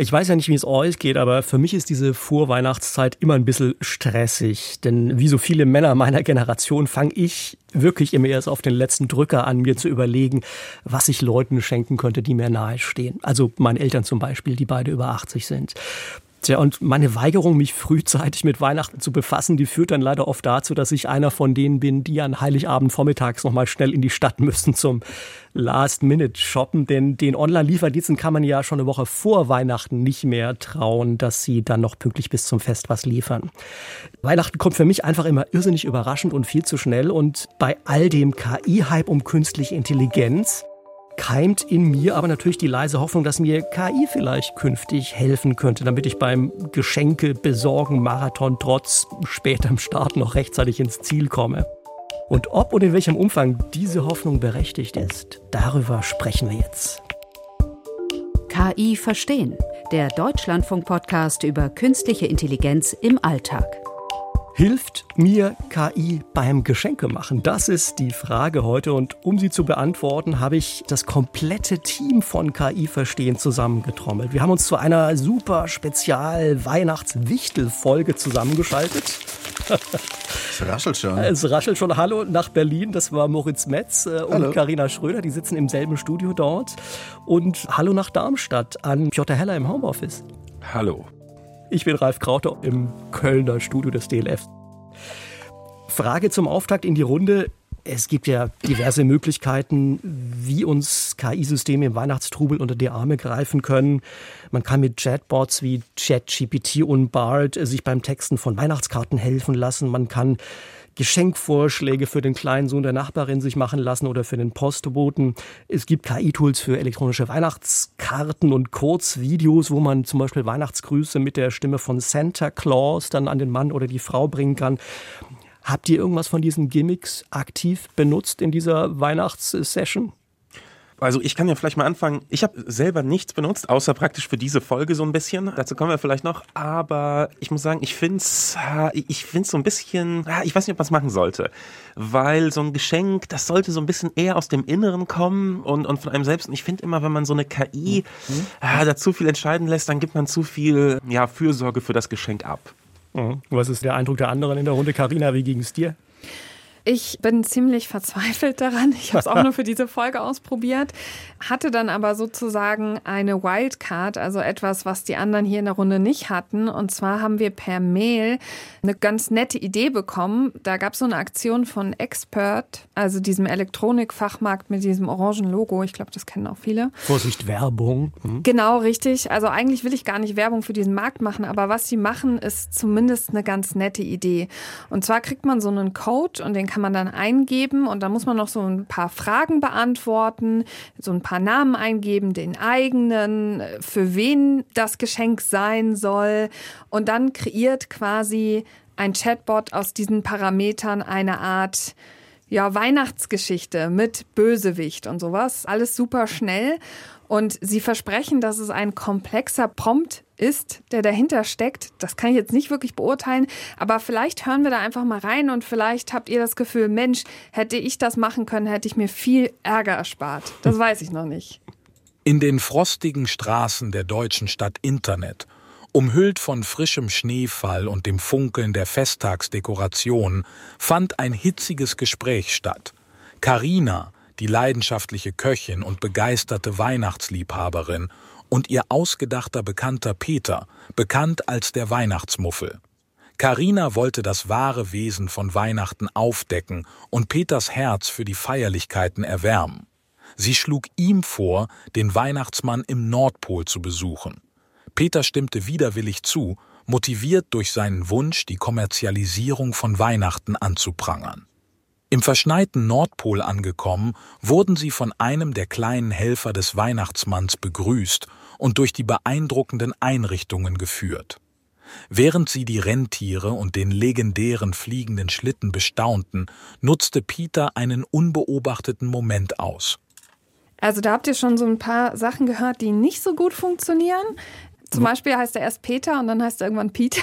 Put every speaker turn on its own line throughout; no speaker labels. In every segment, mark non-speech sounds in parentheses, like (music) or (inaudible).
Ich weiß ja nicht, wie es euch geht, aber für mich ist diese Vorweihnachtszeit immer ein bisschen stressig. Denn wie so viele Männer meiner Generation fange ich wirklich immer erst auf den letzten Drücker an, mir zu überlegen, was ich Leuten schenken könnte, die mir nahestehen. Also meinen Eltern zum Beispiel, die beide über 80 sind. Tja, und meine Weigerung, mich frühzeitig mit Weihnachten zu befassen, die führt dann leider oft dazu, dass ich einer von denen bin, die an Heiligabend vormittags nochmal schnell in die Stadt müssen zum Last-Minute-Shoppen. Denn den Online-Lieferdiensten kann man ja schon eine Woche vor Weihnachten nicht mehr trauen, dass sie dann noch pünktlich bis zum Fest was liefern. Weihnachten kommt für mich einfach immer irrsinnig überraschend und viel zu schnell. Und bei all dem KI-Hype um künstliche Intelligenz keimt in mir aber natürlich die leise Hoffnung, dass mir KI vielleicht künftig helfen könnte, damit ich beim Geschenke besorgen Marathon trotz späterem Start noch rechtzeitig ins Ziel komme. Und ob und in welchem Umfang diese Hoffnung berechtigt ist, darüber sprechen wir jetzt.
KI verstehen, der Deutschlandfunk-Podcast über künstliche Intelligenz im Alltag.
Hilft mir KI beim Geschenke machen? Das ist die Frage heute und um sie zu beantworten, habe ich das komplette Team von KI Verstehen zusammengetrommelt. Wir haben uns zu einer super Spezial Weihnachtswichtel-Folge zusammengeschaltet.
Es raschelt schon.
Es raschelt schon. Hallo nach Berlin. Das war Moritz Metz äh, und Karina Schröder. Die sitzen im selben Studio dort. Und hallo nach Darmstadt an Piotr Heller im Homeoffice.
Hallo.
Ich bin Ralf Krauter im Kölner Studio des DLF. Frage zum Auftakt in die Runde. Es gibt ja diverse Möglichkeiten, wie uns KI-Systeme im Weihnachtstrubel unter die Arme greifen können. Man kann mit Chatbots wie ChatGPT und BART sich beim Texten von Weihnachtskarten helfen lassen. Man kann Geschenkvorschläge für den kleinen Sohn der Nachbarin sich machen lassen oder für den Postboten. Es gibt KI-Tools für elektronische Weihnachtskarten und Kurzvideos, wo man zum Beispiel Weihnachtsgrüße mit der Stimme von Santa Claus dann an den Mann oder die Frau bringen kann. Habt ihr irgendwas von diesen Gimmicks aktiv benutzt in dieser Weihnachtssession?
Also ich kann ja vielleicht mal anfangen. Ich habe selber nichts benutzt, außer praktisch für diese Folge so ein bisschen. Dazu kommen wir vielleicht noch. Aber ich muss sagen, ich finde es ich find's so ein bisschen, ich weiß nicht, ob man es machen sollte. Weil so ein Geschenk, das sollte so ein bisschen eher aus dem Inneren kommen und, und von einem selbst. Und ich finde immer, wenn man so eine KI mhm. da zu viel entscheiden lässt, dann gibt man zu viel ja, Fürsorge für das Geschenk ab.
Mhm. Was ist der Eindruck der anderen in der Runde? Karina, wie ging es dir?
Ich bin ziemlich verzweifelt daran. Ich habe es auch nur für diese Folge ausprobiert, hatte dann aber sozusagen eine Wildcard, also etwas, was die anderen hier in der Runde nicht hatten. Und zwar haben wir per Mail eine ganz nette Idee bekommen. Da gab es so eine Aktion von Expert, also diesem Elektronikfachmarkt mit diesem orangen Logo. Ich glaube, das kennen auch viele.
Vorsicht, Werbung.
Mhm. Genau, richtig. Also eigentlich will ich gar nicht Werbung für diesen Markt machen, aber was sie machen, ist zumindest eine ganz nette Idee. Und zwar kriegt man so einen Code und den kann man dann eingeben und dann muss man noch so ein paar Fragen beantworten, so ein paar Namen eingeben, den eigenen, für wen das Geschenk sein soll. Und dann kreiert quasi ein Chatbot aus diesen Parametern eine Art ja, Weihnachtsgeschichte mit Bösewicht und sowas. Alles super schnell. Und sie versprechen, dass es ein komplexer Prompt ist, der dahinter steckt. Das kann ich jetzt nicht wirklich beurteilen, aber vielleicht hören wir da einfach mal rein und vielleicht habt ihr das Gefühl, Mensch, hätte ich das machen können, hätte ich mir viel Ärger erspart. Das weiß ich noch nicht.
In den frostigen Straßen der deutschen Stadt Internet, umhüllt von frischem Schneefall und dem Funkeln der Festtagsdekoration, fand ein hitziges Gespräch statt. Carina, die leidenschaftliche Köchin und begeisterte Weihnachtsliebhaberin, und ihr ausgedachter Bekannter Peter, bekannt als der Weihnachtsmuffel. Carina wollte das wahre Wesen von Weihnachten aufdecken und Peters Herz für die Feierlichkeiten erwärmen. Sie schlug ihm vor, den Weihnachtsmann im Nordpol zu besuchen. Peter stimmte widerwillig zu, motiviert durch seinen Wunsch, die Kommerzialisierung von Weihnachten anzuprangern. Im verschneiten Nordpol angekommen, wurden sie von einem der kleinen Helfer des Weihnachtsmanns begrüßt und durch die beeindruckenden Einrichtungen geführt. Während sie die Rentiere und den legendären fliegenden Schlitten bestaunten, nutzte Peter einen unbeobachteten Moment aus.
Also da habt ihr schon so ein paar Sachen gehört, die nicht so gut funktionieren. Zum Beispiel heißt er erst Peter und dann heißt er irgendwann Peter.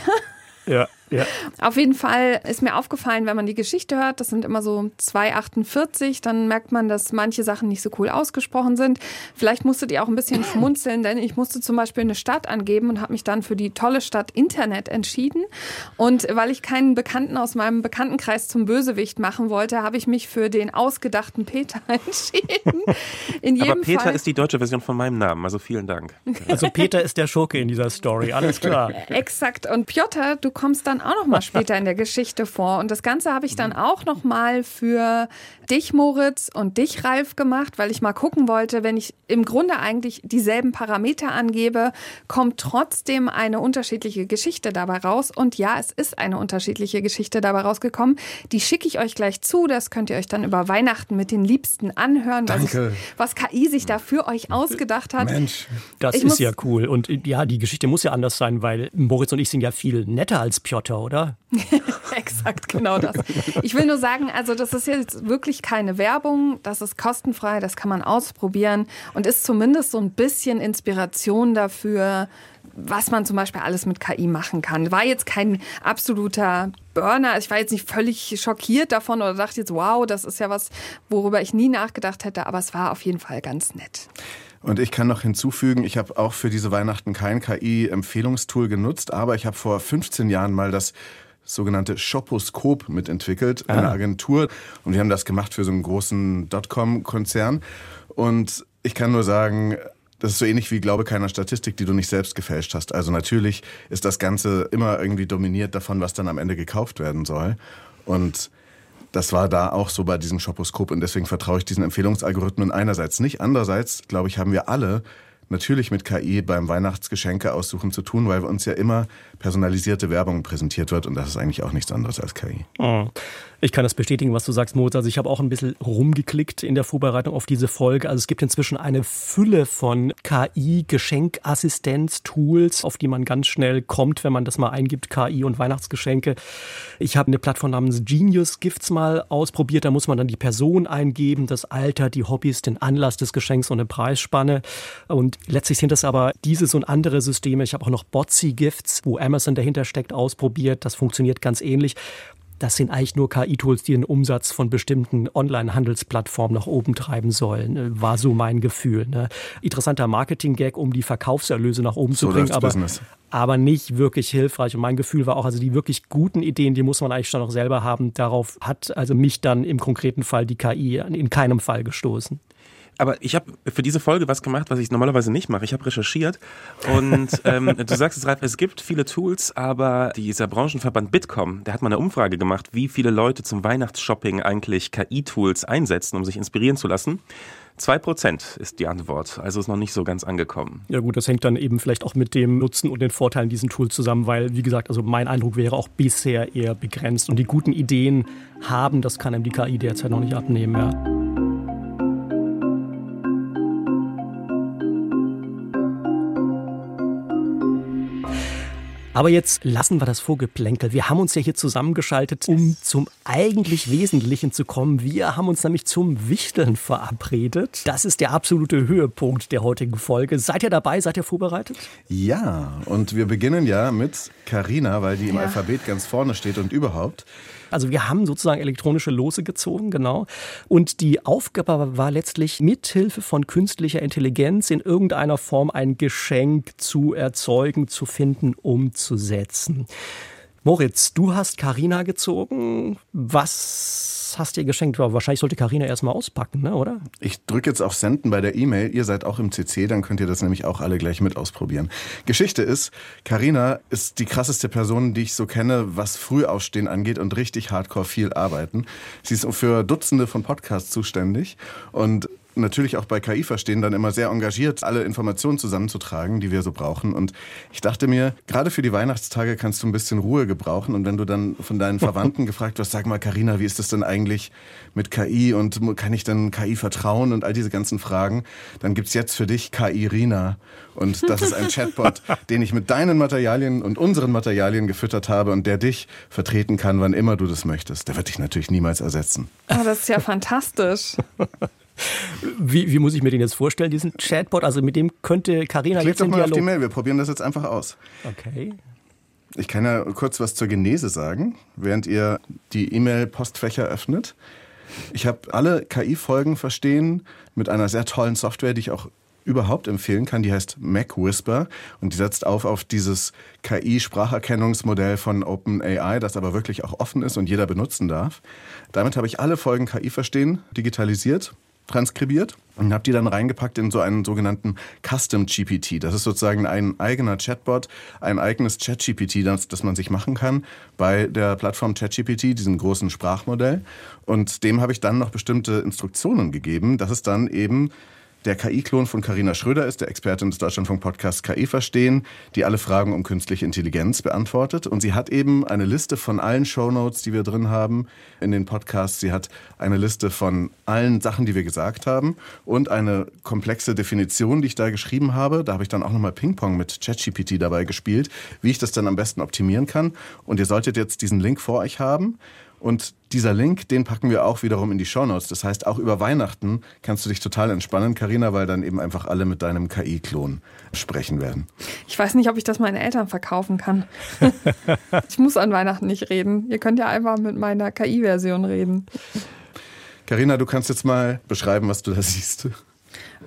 Ja. (laughs)
Ja. Auf jeden Fall ist mir aufgefallen, wenn man die Geschichte hört, das sind immer so 2,48, dann merkt man, dass manche Sachen nicht so cool ausgesprochen sind. Vielleicht musstet ihr auch ein bisschen (laughs) schmunzeln, denn ich musste zum Beispiel eine Stadt angeben und habe mich dann für die tolle Stadt Internet entschieden. Und weil ich keinen Bekannten aus meinem Bekanntenkreis zum Bösewicht machen wollte, habe ich mich für den ausgedachten Peter (laughs) entschieden.
In jedem Aber Peter Fall ist die deutsche Version von meinem Namen, also vielen Dank.
Also Peter ist der Schurke in dieser Story, alles klar.
Exakt. Und Piotr, du kommst dann auch noch mal (laughs) später in der Geschichte vor. Und das Ganze habe ich dann auch noch mal für dich, Moritz, und dich, Ralf, gemacht, weil ich mal gucken wollte, wenn ich im Grunde eigentlich dieselben Parameter angebe, kommt trotzdem eine unterschiedliche Geschichte dabei raus. Und ja, es ist eine unterschiedliche Geschichte dabei rausgekommen. Die schicke ich euch gleich zu. Das könnt ihr euch dann über Weihnachten mit den Liebsten anhören, was, ich, was KI sich da für euch (laughs) ausgedacht hat.
Mensch, das ich ist ja cool. Und ja, die Geschichte muss ja anders sein, weil Moritz und ich sind ja viel netter als Piotr, oder? (laughs)
Exakt, genau das. Ich will nur sagen, also das ist jetzt wirklich keine Werbung, das ist kostenfrei, das kann man ausprobieren und ist zumindest so ein bisschen Inspiration dafür, was man zum Beispiel alles mit KI machen kann. War jetzt kein absoluter Burner. Ich war jetzt nicht völlig schockiert davon oder dachte jetzt, wow, das ist ja was, worüber ich nie nachgedacht hätte, aber es war auf jeden Fall ganz nett.
Und ich kann noch hinzufügen, ich habe auch für diese Weihnachten kein KI-Empfehlungstool genutzt, aber ich habe vor 15 Jahren mal das sogenannte Shoposkop mitentwickelt, eine ah. Agentur. Und wir haben das gemacht für so einen großen Dotcom-Konzern. Und ich kann nur sagen, das ist so ähnlich wie Glaube keiner Statistik, die du nicht selbst gefälscht hast. Also natürlich ist das Ganze immer irgendwie dominiert davon, was dann am Ende gekauft werden soll. Und das war da auch so bei diesem Shoposkop und deswegen vertraue ich diesen Empfehlungsalgorithmen einerseits nicht. Andererseits, glaube ich, haben wir alle natürlich mit KI beim Weihnachtsgeschenke aussuchen zu tun, weil uns ja immer personalisierte Werbung präsentiert wird und das ist eigentlich auch nichts anderes als KI.
Oh. Ich kann das bestätigen, was du sagst, Moritz. Also ich habe auch ein bisschen rumgeklickt in der Vorbereitung auf diese Folge. Also es gibt inzwischen eine Fülle von KI-Geschenkassistenz-Tools, auf die man ganz schnell kommt, wenn man das mal eingibt, KI und Weihnachtsgeschenke. Ich habe eine Plattform namens Genius Gifts mal ausprobiert. Da muss man dann die Person eingeben, das Alter, die Hobbys, den Anlass des Geschenks und eine Preisspanne. Und letztlich sind das aber dieses und andere Systeme. Ich habe auch noch Botsy Gifts, wo Amazon dahinter steckt, ausprobiert. Das funktioniert ganz ähnlich das sind eigentlich nur KI-Tools, die den Umsatz von bestimmten Online-Handelsplattformen nach oben treiben sollen, äh, war so mein Gefühl. Ne? Interessanter Marketing-Gag, um die Verkaufserlöse nach oben so zu bringen, aber, aber nicht wirklich hilfreich. Und mein Gefühl war auch, also die wirklich guten Ideen, die muss man eigentlich schon noch selber haben. Darauf hat also mich dann im konkreten Fall die KI in keinem Fall gestoßen.
Aber ich habe für diese Folge was gemacht, was ich normalerweise nicht mache. Ich habe recherchiert und (laughs) ähm, du sagst es, Ralf, es gibt viele Tools, aber dieser Branchenverband Bitkom, der hat mal eine Umfrage gemacht, wie viele Leute zum Weihnachtsshopping eigentlich KI-Tools einsetzen, um sich inspirieren zu lassen. Zwei Prozent ist die Antwort, also ist noch nicht so ganz angekommen.
Ja gut, das hängt dann eben vielleicht auch mit dem Nutzen und den Vorteilen diesen Tools zusammen, weil, wie gesagt, also mein Eindruck wäre auch bisher eher begrenzt und die guten Ideen haben, das kann einem die KI derzeit noch nicht abnehmen, ja. Aber jetzt lassen wir das Vorgeplänkel. Wir haben uns ja hier zusammengeschaltet, um zum eigentlich Wesentlichen zu kommen. Wir haben uns nämlich zum Wichteln verabredet. Das ist der absolute Höhepunkt der heutigen Folge. Seid ihr dabei? Seid ihr vorbereitet?
Ja, und wir beginnen ja mit Carina, weil die im ja. Alphabet ganz vorne steht und überhaupt.
Also wir haben sozusagen elektronische Lose gezogen, genau. Und die Aufgabe war letztlich mithilfe von künstlicher Intelligenz in irgendeiner Form ein Geschenk zu erzeugen, zu finden, umzusetzen. Moritz, du hast Karina gezogen. Was hast ihr geschenkt? Wahrscheinlich sollte Karina erstmal auspacken, ne, oder?
Ich drücke jetzt auf Senden bei der E-Mail. Ihr seid auch im CC, dann könnt ihr das nämlich auch alle gleich mit ausprobieren. Geschichte ist, Karina ist die krasseste Person, die ich so kenne, was Frühaufstehen angeht und richtig hardcore viel arbeiten. Sie ist für Dutzende von Podcasts zuständig und natürlich auch bei KI verstehen, dann immer sehr engagiert, alle Informationen zusammenzutragen, die wir so brauchen. Und ich dachte mir, gerade für die Weihnachtstage kannst du ein bisschen Ruhe gebrauchen. Und wenn du dann von deinen (laughs) Verwandten gefragt wirst, sag mal, Karina, wie ist das denn eigentlich mit KI und kann ich denn KI vertrauen und all diese ganzen Fragen, dann gibt's jetzt für dich KI Rina. Und das ist ein Chatbot, (laughs) den ich mit deinen Materialien und unseren Materialien gefüttert habe und der dich vertreten kann, wann immer du das möchtest. Der wird dich natürlich niemals ersetzen.
Oh, das ist ja fantastisch. (laughs)
Wie, wie, muss ich mir den jetzt vorstellen, diesen Chatbot? Also mit dem könnte Karina
jetzt doch mal Dialog auf die Mail, wir probieren das jetzt einfach aus.
Okay.
Ich kann ja kurz was zur Genese sagen, während ihr die E-Mail-Postfächer öffnet. Ich habe alle KI-Folgen verstehen mit einer sehr tollen Software, die ich auch überhaupt empfehlen kann. Die heißt Mac Whisper und die setzt auf auf dieses KI-Spracherkennungsmodell von OpenAI, das aber wirklich auch offen ist und jeder benutzen darf. Damit habe ich alle Folgen KI verstehen digitalisiert transkribiert und habe die dann reingepackt in so einen sogenannten Custom GPT. Das ist sozusagen ein eigener Chatbot, ein eigenes Chat-GPT, das, das man sich machen kann bei der Plattform ChatGPT, diesem großen Sprachmodell. Und dem habe ich dann noch bestimmte Instruktionen gegeben, dass es dann eben der KI-Klon von Carina Schröder ist, der Expertin des Deutschlandfunk-Podcasts KI Verstehen, die alle Fragen um künstliche Intelligenz beantwortet. Und sie hat eben eine Liste von allen Shownotes, die wir drin haben in den Podcasts. Sie hat eine Liste von allen Sachen, die wir gesagt haben und eine komplexe Definition, die ich da geschrieben habe. Da habe ich dann auch nochmal Ping-Pong mit ChatGPT dabei gespielt, wie ich das dann am besten optimieren kann. Und ihr solltet jetzt diesen Link vor euch haben. Und dieser Link, den packen wir auch wiederum in die Shownotes. Das heißt, auch über Weihnachten kannst du dich total entspannen, Karina, weil dann eben einfach alle mit deinem KI-Klon sprechen werden.
Ich weiß nicht, ob ich das meinen Eltern verkaufen kann. (laughs) ich muss an Weihnachten nicht reden. Ihr könnt ja einfach mit meiner KI-Version reden.
Karina, du kannst jetzt mal beschreiben, was du da siehst.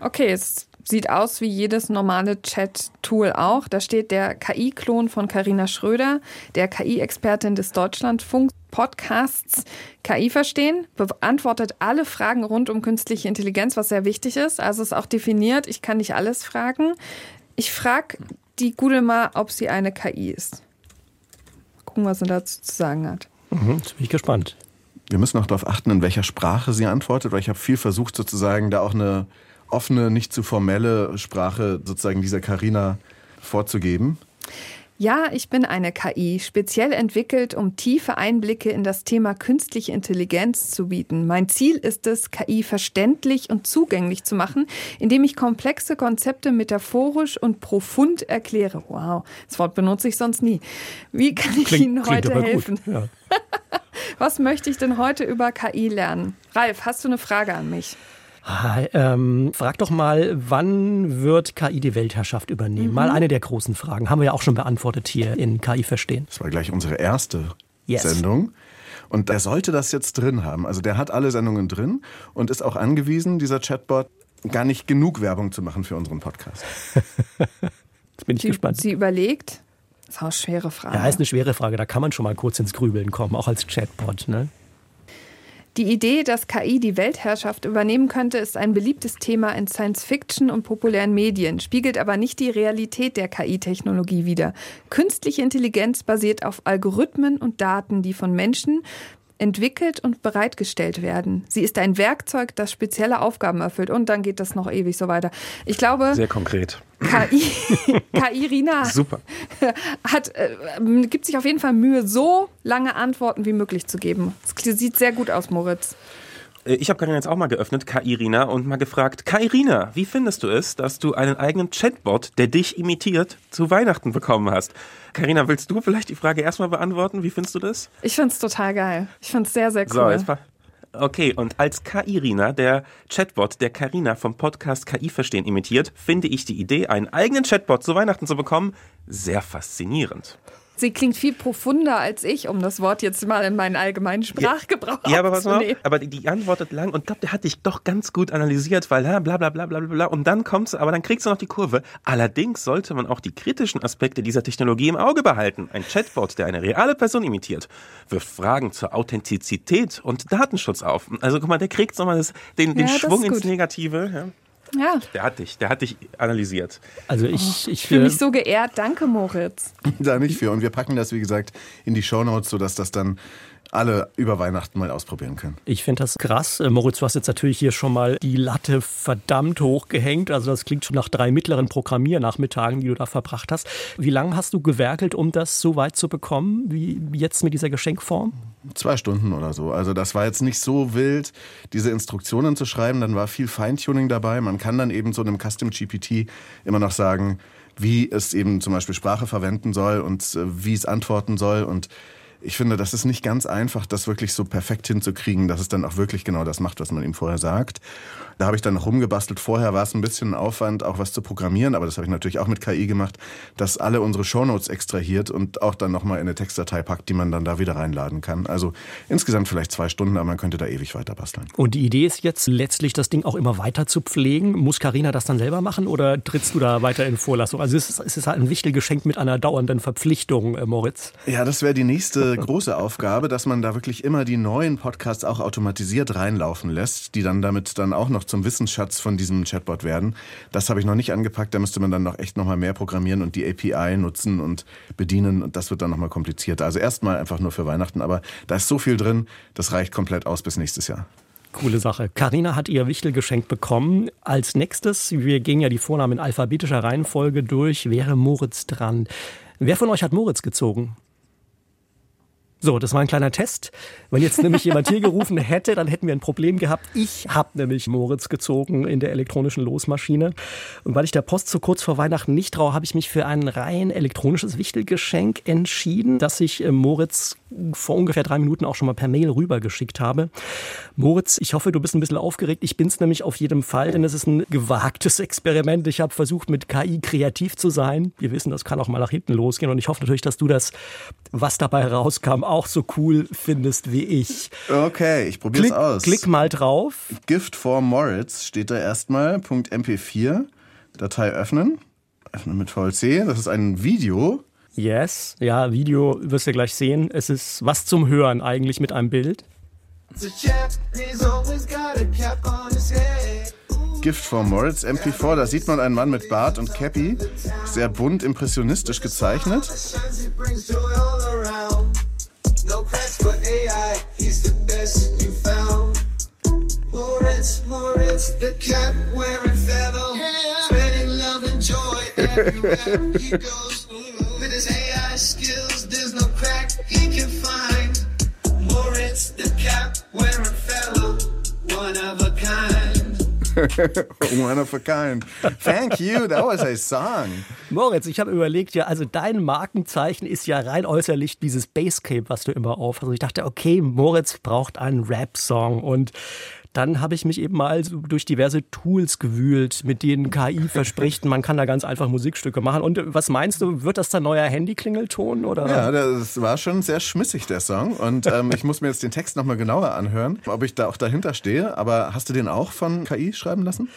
Okay, es sieht aus wie jedes normale Chat-Tool auch. Da steht der KI-Klon von Karina Schröder, der KI-Expertin des Deutschlandfunk Podcasts KI verstehen, beantwortet alle Fragen rund um künstliche Intelligenz, was sehr wichtig ist. Also ist auch definiert, ich kann nicht alles fragen. Ich frage die Google mal, ob sie eine KI ist. Gucken, was sie dazu zu sagen hat.
Mhm, jetzt bin ich gespannt.
Wir müssen auch darauf achten, in welcher Sprache sie antwortet, weil ich habe viel versucht, sozusagen da auch eine offene, nicht zu formelle Sprache sozusagen dieser Karina vorzugeben.
Ja, ich bin eine KI, speziell entwickelt, um tiefe Einblicke in das Thema künstliche Intelligenz zu bieten. Mein Ziel ist es, KI verständlich und zugänglich zu machen, indem ich komplexe Konzepte metaphorisch und profund erkläre. Wow, das Wort benutze ich sonst nie. Wie kann ich klingt, Ihnen heute helfen? Ja. (laughs) Was möchte ich denn heute über KI lernen? Ralf, hast du eine Frage an mich?
Ah, ähm, frag doch mal, wann wird KI die Weltherrschaft übernehmen? Mhm. Mal eine der großen Fragen. Haben wir ja auch schon beantwortet hier in KI Verstehen.
Das war gleich unsere erste yes. Sendung. Und er sollte das jetzt drin haben. Also der hat alle Sendungen drin und ist auch angewiesen, dieser Chatbot, gar nicht genug Werbung zu machen für unseren Podcast. (laughs)
Jetzt bin ich
sie,
gespannt.
Sie überlegt. Das ist auch eine schwere Frage.
Ja, ist eine schwere Frage. Da kann man schon mal kurz ins Grübeln kommen, auch als Chatbot. Ne?
Die Idee, dass KI die Weltherrschaft übernehmen könnte, ist ein beliebtes Thema in Science-Fiction und populären Medien, spiegelt aber nicht die Realität der KI-Technologie wider. Künstliche Intelligenz basiert auf Algorithmen und Daten, die von Menschen entwickelt und bereitgestellt werden. Sie ist ein Werkzeug, das spezielle Aufgaben erfüllt. Und dann geht das noch ewig so weiter. Ich glaube.
Sehr konkret.
KI, (laughs) KI Rina (laughs)
Super.
Hat, äh, gibt sich auf jeden Fall Mühe, so lange Antworten wie möglich zu geben. Es sieht sehr gut aus, Moritz.
Äh, ich habe Karina jetzt auch mal geöffnet, Kairina, und mal gefragt, Kairina, wie findest du es, dass du einen eigenen Chatbot, der dich imitiert, zu Weihnachten bekommen hast? Karina, willst du vielleicht die Frage erstmal beantworten? Wie findest du das?
Ich finde es total geil. Ich finde es sehr, sehr cool. So, jetzt
Okay, und als Kairina, der Chatbot, der Karina vom Podcast KI Verstehen imitiert, finde ich die Idee, einen eigenen Chatbot zu Weihnachten zu bekommen, sehr faszinierend.
Sie klingt viel profunder als ich, um das Wort jetzt mal in meinen allgemeinen Sprachgebrauch
ja, ja aber, was mal, aber die antwortet lang und glaube, der hat dich doch ganz gut analysiert, weil ja, bla bla bla bla bla und dann kommt's, aber dann kriegst du noch die Kurve. Allerdings sollte man auch die kritischen Aspekte dieser Technologie im Auge behalten. Ein Chatbot, der eine reale Person imitiert, wirft Fragen zur Authentizität und Datenschutz auf. Also guck mal, der kriegt nochmal den, den ja, Schwung ins Negative. Ja.
Ja.
Der hat dich, der hat dich analysiert.
Also ich,
oh, ich fühle mich so geehrt. Danke, Moritz. (laughs)
da nicht für. Und wir packen das, wie gesagt, in die Shownotes, sodass das dann alle über Weihnachten mal ausprobieren können.
Ich finde das krass. Äh, Moritz, du hast jetzt natürlich hier schon mal die Latte verdammt hoch gehängt. Also das klingt schon nach drei mittleren Programmiernachmittagen, die du da verbracht hast. Wie lange hast du gewerkelt, um das so weit zu bekommen, wie jetzt mit dieser Geschenkform?
Zwei Stunden oder so. Also das war jetzt nicht so wild, diese Instruktionen zu schreiben. Dann war viel Feintuning dabei. Man kann dann eben so einem Custom GPT immer noch sagen, wie es eben zum Beispiel Sprache verwenden soll und äh, wie es antworten soll und ich finde, das ist nicht ganz einfach, das wirklich so perfekt hinzukriegen, dass es dann auch wirklich genau das macht, was man ihm vorher sagt. Da habe ich dann noch rumgebastelt. Vorher war es ein bisschen Aufwand, auch was zu programmieren, aber das habe ich natürlich auch mit KI gemacht, dass alle unsere Shownotes extrahiert und auch dann nochmal in eine Textdatei packt, die man dann da wieder reinladen kann. Also insgesamt vielleicht zwei Stunden, aber man könnte da ewig weiter basteln.
Und die Idee ist jetzt letztlich, das Ding auch immer weiter zu pflegen. Muss Karina das dann selber machen oder trittst du da weiter in Vorlassung? Also es ist, es ist halt ein Wichtelgeschenk mit einer dauernden Verpflichtung, äh, Moritz.
Ja, das wäre die nächste große Aufgabe, dass man da wirklich immer die neuen Podcasts auch automatisiert reinlaufen lässt, die dann damit dann auch noch zum Wissensschatz von diesem Chatbot werden. Das habe ich noch nicht angepackt. Da müsste man dann noch echt noch mal mehr programmieren und die API nutzen und bedienen. Und das wird dann noch mal komplizierter. Also erstmal einfach nur für Weihnachten. Aber da ist so viel drin, das reicht komplett aus bis nächstes Jahr.
Coole Sache. Karina hat ihr Wichtelgeschenk bekommen. Als nächstes, wir gehen ja die Vornamen in alphabetischer Reihenfolge durch, wäre Moritz dran. Wer von euch hat Moritz gezogen? So, das war ein kleiner Test. Wenn jetzt nämlich jemand hier gerufen (laughs) hätte, dann hätten wir ein Problem gehabt. Ich habe nämlich Moritz gezogen in der elektronischen Losmaschine. Und weil ich der Post so kurz vor Weihnachten nicht traue, habe ich mich für ein rein elektronisches Wichtelgeschenk entschieden, das ich äh, Moritz vor ungefähr drei Minuten auch schon mal per Mail rübergeschickt habe. Moritz, ich hoffe, du bist ein bisschen aufgeregt. Ich bin es nämlich auf jeden Fall, denn es ist ein gewagtes Experiment. Ich habe versucht, mit KI kreativ zu sein. Wir wissen, das kann auch mal nach hinten losgehen. Und ich hoffe natürlich, dass du das, was dabei rauskam, auch so cool findest wie ich.
Okay, ich probiere es aus.
Klick mal drauf.
Gift for Moritz steht da erstmal. .mp4. Datei öffnen. Öffnen mit VLC. Das ist ein Video.
Yes. Ja, Video wirst du gleich sehen. Es ist was zum Hören eigentlich mit einem Bild.
Gift for Moritz MP4, da sieht man einen Mann mit Bart und Cappy, sehr bunt impressionistisch gezeichnet. Moritz, Moritz, the cat wearing feather, spreading love and joy everywhere he goes. One of a kind. Thank you, that was a song.
Moritz, ich habe überlegt, ja, also dein Markenzeichen ist ja rein äußerlich dieses Basscape, was du immer auf. Also ich dachte, okay, Moritz braucht einen Rap-Song und dann habe ich mich eben mal so durch diverse Tools gewühlt, mit denen KI (laughs) verspricht, man kann da ganz einfach Musikstücke machen. Und was meinst du, wird das der neuer Handy-Klingelton?
Ja, das war schon sehr schmissig, der Song. Und ähm, ich muss mir jetzt den Text nochmal genauer anhören, ob ich da auch dahinter stehe. Aber hast du den auch von KI schreiben lassen?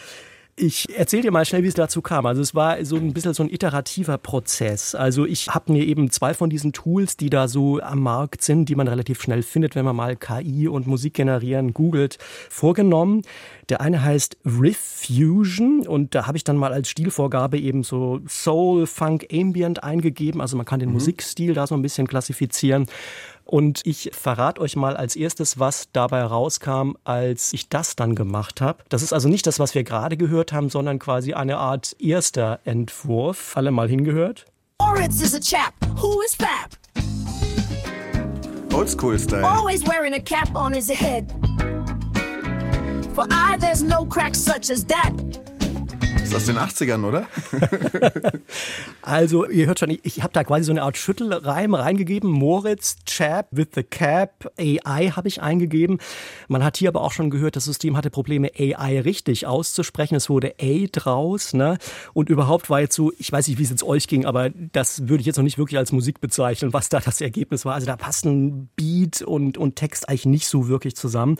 Ich erzähle dir mal schnell, wie es dazu kam. Also es war so ein bisschen so ein iterativer Prozess. Also ich habe mir eben zwei von diesen Tools, die da so am Markt sind, die man relativ schnell findet, wenn man mal KI und Musik generieren googelt, vorgenommen. Der eine heißt Riff Fusion und da habe ich dann mal als Stilvorgabe eben so Soul, Funk, Ambient eingegeben. Also man kann den mhm. Musikstil da so ein bisschen klassifizieren. Und ich verrate euch mal als erstes, was dabei rauskam, als ich das dann gemacht habe. Das ist also nicht das, was wir gerade gehört haben, sondern quasi eine Art erster Entwurf. Alle mal hingehört. Moritz is a chap who is fab.
Old school style. Always wearing a cap on his head. For I there's no crack such as that. Ist aus den 80ern, oder? (laughs)
also, ihr hört schon, ich, ich habe da quasi so eine Art Schüttelreim reingegeben. Moritz, Chap with the Cap, AI habe ich eingegeben. Man hat hier aber auch schon gehört, das System hatte Probleme, AI richtig auszusprechen. Es wurde A draus. Ne? Und überhaupt war jetzt so, ich weiß nicht, wie es jetzt euch ging, aber das würde ich jetzt noch nicht wirklich als Musik bezeichnen, was da das Ergebnis war. Also da passen Beat und, und Text eigentlich nicht so wirklich zusammen.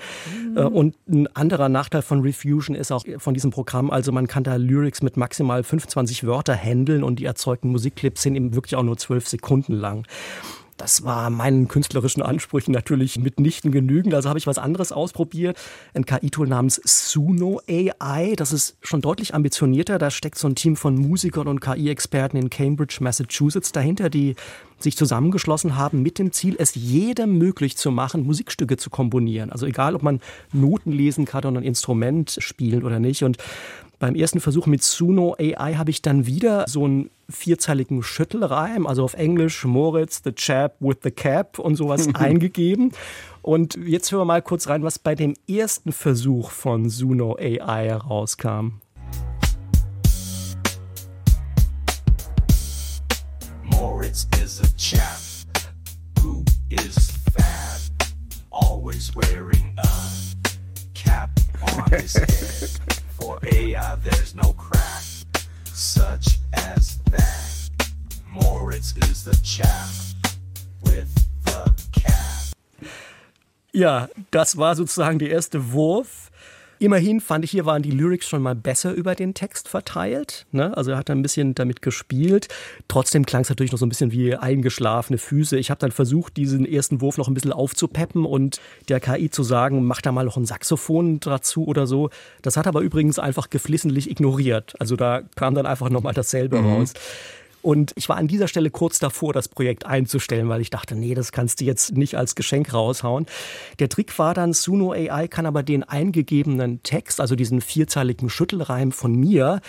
Mhm. Und ein anderer Nachteil von Refusion ist auch von diesem Programm, also man kann da Lyrics Lyrics mit maximal 25 Wörter handeln und die erzeugten Musikclips sind eben wirklich auch nur zwölf Sekunden lang. Das war meinen künstlerischen Ansprüchen natürlich mitnichten genügend. Also habe ich was anderes ausprobiert. Ein KI-Tool namens Suno AI. Das ist schon deutlich ambitionierter. Da steckt so ein Team von Musikern und KI-Experten in Cambridge, Massachusetts dahinter, die sich zusammengeschlossen haben mit dem Ziel, es jedem möglich zu machen, Musikstücke zu komponieren. Also egal, ob man Noten lesen kann oder ein Instrument spielen oder nicht. Und beim ersten Versuch mit Suno AI habe ich dann wieder so einen vierzeiligen Schüttelreim, also auf Englisch Moritz, the chap with the cap und sowas (laughs) eingegeben. Und jetzt hören wir mal kurz rein, was bei dem ersten Versuch von Suno AI herauskam. Moritz is a chap who is
He's wearing a cap on his (laughs) head. AI, there's no crack such as that. Moritz is the chap with the cap.
Ja, das war sozusagen der erste Wurf. Immerhin fand ich, hier waren die Lyrics schon mal besser über den Text verteilt. Ne? Also er hat ein bisschen damit gespielt. Trotzdem klang es natürlich noch so ein bisschen wie eingeschlafene Füße. Ich habe dann versucht, diesen ersten Wurf noch ein bisschen aufzupeppen und der KI zu sagen, mach da mal noch ein Saxophon dazu oder so. Das hat aber übrigens einfach geflissentlich ignoriert. Also da kam dann einfach nochmal dasselbe mhm. raus. Und ich war an dieser Stelle kurz davor, das Projekt einzustellen, weil ich dachte, nee, das kannst du jetzt nicht als Geschenk raushauen. Der Trick war dann, Suno AI kann aber den eingegebenen Text, also diesen vierzeiligen Schüttelreim von mir,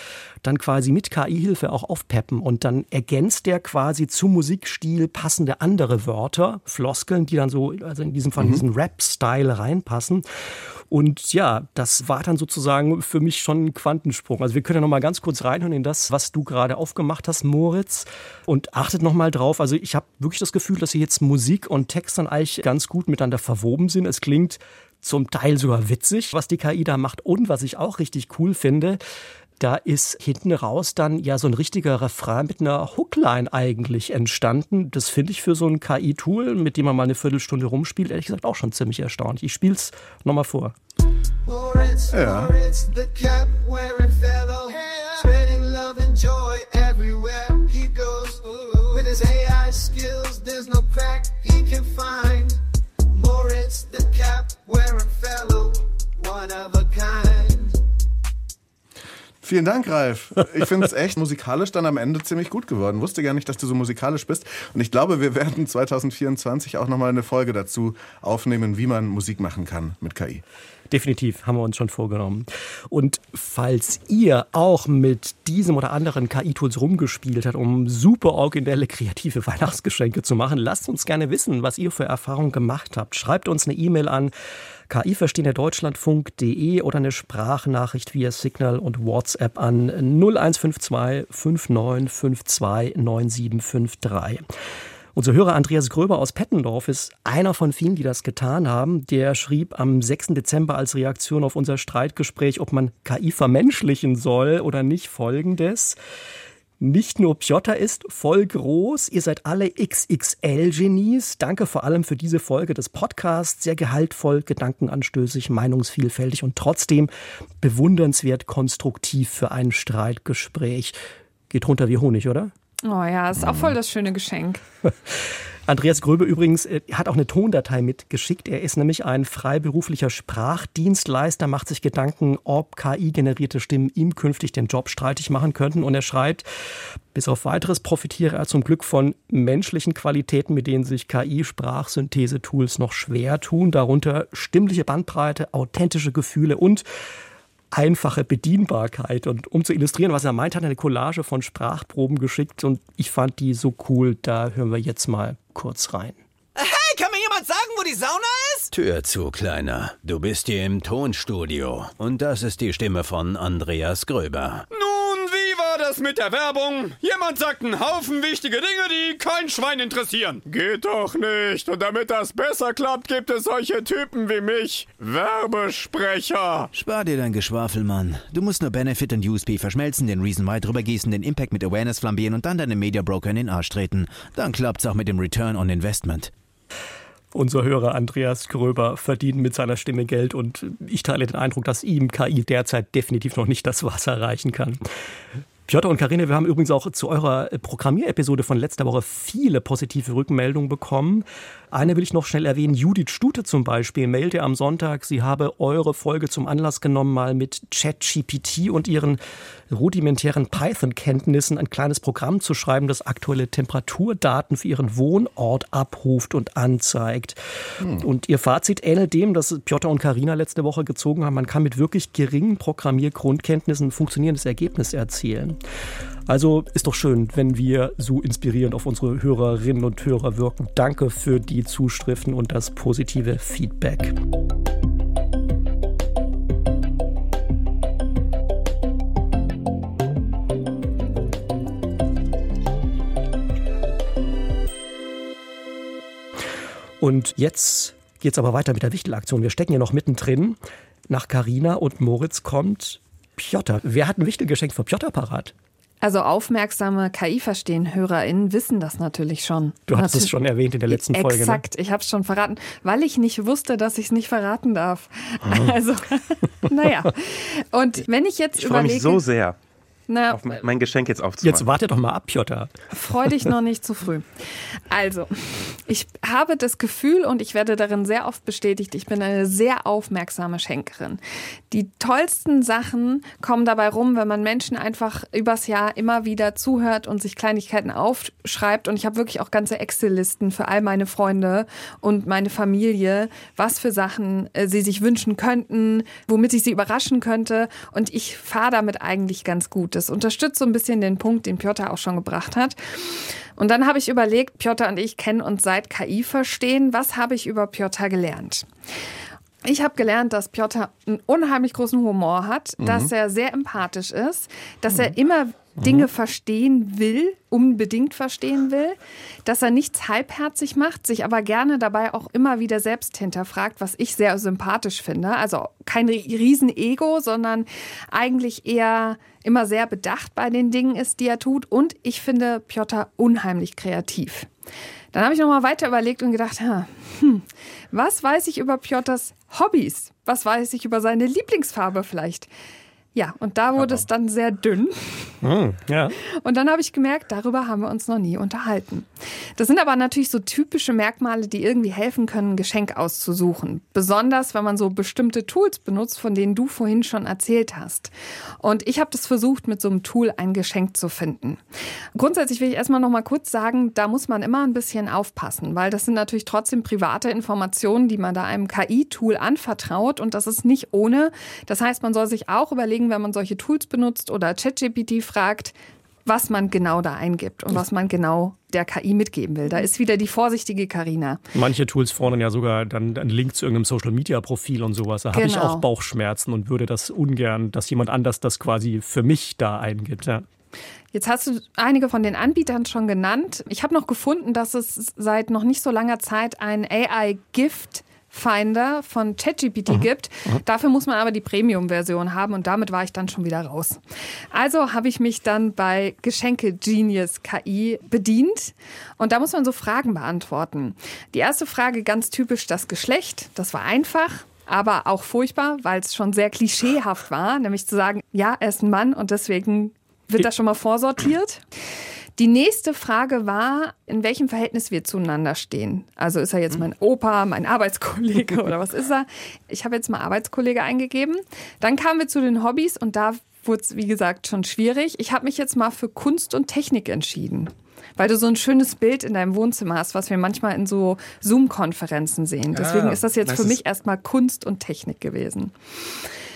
dann quasi mit KI-Hilfe auch aufpeppen. Und dann ergänzt der quasi zum Musikstil passende andere Wörter, Floskeln, die dann so, also in diesem Fall mhm. diesen Rap-Style reinpassen. Und ja, das war dann sozusagen für mich schon ein Quantensprung. Also wir können ja noch mal ganz kurz reinhören in das, was du gerade aufgemacht hast, Moritz. Und achtet noch mal drauf. Also ich habe wirklich das Gefühl, dass hier jetzt Musik und Text dann eigentlich ganz gut miteinander verwoben sind. Es klingt zum Teil sogar witzig, was die KI da macht. Und was ich auch richtig cool finde, da ist hinten raus dann ja so ein richtiger Refrain mit einer Hookline eigentlich entstanden. Das finde ich für so ein KI-Tool, mit dem man mal eine Viertelstunde rumspielt, ehrlich gesagt auch schon ziemlich erstaunlich. Ich spiele es nochmal vor. Ja. Moritz, the cap wearing fellow, one of a kind. Vielen Dank, Ralf. Ich finde es echt musikalisch dann am Ende ziemlich gut geworden. Wusste gar nicht, dass du so musikalisch bist. Und ich glaube, wir werden 2024 auch nochmal eine Folge dazu aufnehmen, wie man Musik machen kann mit KI. Definitiv, haben wir uns schon vorgenommen. Und falls ihr auch mit diesem oder anderen KI-Tools rumgespielt habt, um super originelle, kreative Weihnachtsgeschenke zu machen, lasst uns gerne wissen, was ihr für Erfahrungen gemacht habt. Schreibt uns eine E-Mail an ki-verstehen.deutschlandfunk.de oder eine Sprachnachricht via Signal und WhatsApp an 0152 5952 9753. Unser Hörer Andreas Gröber aus Pettendorf ist einer von vielen, die das getan haben. Der schrieb am 6. Dezember als Reaktion auf unser Streitgespräch, ob man KI vermenschlichen soll oder nicht, folgendes. Nicht nur Piotr ist voll groß, ihr seid alle XXL-Genies. Danke vor allem für diese Folge des Podcasts. Sehr gehaltvoll, gedankenanstößig, meinungsvielfältig und trotzdem bewundernswert konstruktiv für ein Streitgespräch. Geht runter wie Honig, oder?
Oh ja, ist auch voll das schöne Geschenk. (laughs)
Andreas Gröbe übrigens äh, hat auch eine Tondatei mitgeschickt. Er ist nämlich ein freiberuflicher Sprachdienstleister, macht sich Gedanken, ob KI-generierte Stimmen ihm künftig den Job streitig machen könnten. Und er schreibt, bis auf weiteres profitiere er zum Glück von menschlichen Qualitäten, mit denen sich KI-Sprachsynthese-Tools noch schwer tun, darunter stimmliche Bandbreite, authentische Gefühle und einfache Bedienbarkeit. Und um zu illustrieren, was er meint, hat er eine Collage von Sprachproben geschickt und ich fand die so cool, da hören wir jetzt mal kurz rein.
Hey, kann mir jemand sagen, wo die Sauna ist?
Tür zu, Kleiner. Du bist hier im Tonstudio. Und das ist die Stimme von Andreas Gröber.
Nun war das mit der Werbung? Jemand sagt einen Haufen wichtige Dinge, die kein Schwein interessieren. Geht doch nicht. Und damit das besser klappt, gibt es solche Typen wie mich. Werbesprecher.
Spar dir dein Geschwafel, Mann. Du musst nur Benefit und USP verschmelzen, den Reason Why drüber gießen, den Impact mit Awareness flambieren und dann deinem Media Broker in den Arsch treten. Dann klappt's auch mit dem Return on Investment.
Unser Hörer Andreas Gröber verdient mit seiner Stimme Geld und ich teile den Eindruck, dass ihm KI derzeit definitiv noch nicht das Wasser reichen kann. Piotr und Karine, wir haben übrigens auch zu eurer Programmierepisode von letzter Woche viele positive Rückmeldungen bekommen. Eine will ich noch schnell erwähnen. Judith Stute zum Beispiel mailte am Sonntag, sie habe eure Folge zum Anlass genommen, mal mit ChatGPT und ihren rudimentären Python-Kenntnissen ein kleines Programm zu schreiben, das aktuelle Temperaturdaten für ihren Wohnort abruft und anzeigt. Hm. Und ihr Fazit ähnelt dem, das Piotr und Karina letzte Woche gezogen haben. Man kann mit wirklich geringen Programmiergrundkenntnissen ein funktionierendes Ergebnis erzielen. Also ist doch schön, wenn wir so inspirierend auf unsere Hörerinnen und Hörer wirken. Danke für die Zuschriften und das positive Feedback. Und jetzt geht's aber weiter mit der Wichtelaktion. Wir stecken ja noch mittendrin. Nach Karina und Moritz kommt Piotr. Wer hat ein Wichtelgeschenk für Piotr parat?
Also aufmerksame KI-Verstehen-HörerInnen wissen das natürlich schon.
Du hast
Natürlich-
es schon erwähnt in der letzten Folge. Ne?
Exakt, ich habe es schon verraten, weil ich nicht wusste, dass ich es nicht verraten darf. (laughs) Also, (laughs) naja. Und wenn ich jetzt
Ich freue
überlege,
mich so sehr,
na,
auf mein, mein Geschenk jetzt aufzumachen.
Jetzt warte doch mal ab, Piotr.
Freu dich noch nicht zu früh. Also, ich habe das Gefühl und ich werde darin sehr oft bestätigt, ich bin eine sehr aufmerksame Schenkerin. Die tollsten Sachen kommen dabei rum, wenn man Menschen einfach übers Jahr immer wieder zuhört und sich Kleinigkeiten aufschreibt. Und ich habe wirklich auch ganze Excel-Listen für all meine Freunde und meine Familie, was für Sachen äh, sie sich wünschen könnten, womit ich sie überraschen könnte. Und ich fahre damit eigentlich ganz gut. Das unterstützt so ein bisschen den Punkt, den Piotr auch schon gebracht hat. Und dann habe ich überlegt, Piotr und ich kennen uns seit KI verstehen. Was habe ich über Piotr gelernt? Ich habe gelernt, dass Piotr einen unheimlich großen Humor hat, dass er sehr empathisch ist, dass er immer Dinge verstehen will, unbedingt verstehen will, dass er nichts halbherzig macht, sich aber gerne dabei auch immer wieder selbst hinterfragt, was ich sehr sympathisch finde. Also kein Riesenego, sondern eigentlich eher immer sehr bedacht bei den Dingen ist, die er tut. Und ich finde Piotr unheimlich kreativ. Dann habe ich nochmal weiter überlegt und gedacht, hm, was weiß ich über Piotrs Hobbys? Was weiß ich über seine Lieblingsfarbe vielleicht? Ja, und da wurde es dann sehr dünn.
Hm, ja.
Und dann habe ich gemerkt, darüber haben wir uns noch nie unterhalten. Das sind aber natürlich so typische Merkmale, die irgendwie helfen können, ein Geschenk auszusuchen. Besonders, wenn man so bestimmte Tools benutzt, von denen du vorhin schon erzählt hast. Und ich habe das versucht, mit so einem Tool ein Geschenk zu finden. Grundsätzlich will ich erstmal noch mal kurz sagen, da muss man immer ein bisschen aufpassen, weil das sind natürlich trotzdem private Informationen, die man da einem KI-Tool anvertraut und das ist nicht ohne. Das heißt, man soll sich auch überlegen, wenn man solche Tools benutzt oder ChatGPT fragt, was man genau da eingibt und was man genau der KI mitgeben will. Da ist wieder die vorsichtige Karina.
Manche Tools fordern ja sogar dann einen Link zu irgendeinem Social Media Profil und sowas. Da habe ich
Genau.
auch Bauchschmerzen und würde das ungern, dass jemand anders das quasi für mich da eingibt. Ja.
Jetzt hast du einige von den Anbietern schon genannt. Ich habe noch gefunden, dass es seit noch nicht so langer Zeit ein AI-Gift Finder von ChatGPT gibt. Dafür muss man aber die Premium-Version haben und damit war ich dann schon wieder raus. Also habe ich mich dann bei Geschenke Genius KI bedient und da muss man so Fragen beantworten. Die erste Frage ganz typisch das Geschlecht. Das war einfach. Aber auch furchtbar, weil es schon sehr klischeehaft war, nämlich zu sagen, ja, er ist ein Mann und deswegen wird das schon mal vorsortiert. Die nächste Frage war, in welchem Verhältnis wir zueinander stehen. Also ist er jetzt mein Opa, mein Arbeitskollege oder was ist er? Ich habe jetzt mal Arbeitskollege eingegeben. Dann kamen wir zu den Hobbys und da wurde es, wie gesagt, schon schwierig. Ich habe mich jetzt mal für Kunst und Technik entschieden. Weil du so ein schönes Bild in deinem Wohnzimmer hast, was wir manchmal in so Zoom-Konferenzen sehen. Deswegen
Ah,
ist das jetzt
das
für mich erstmal Kunst und Technik gewesen.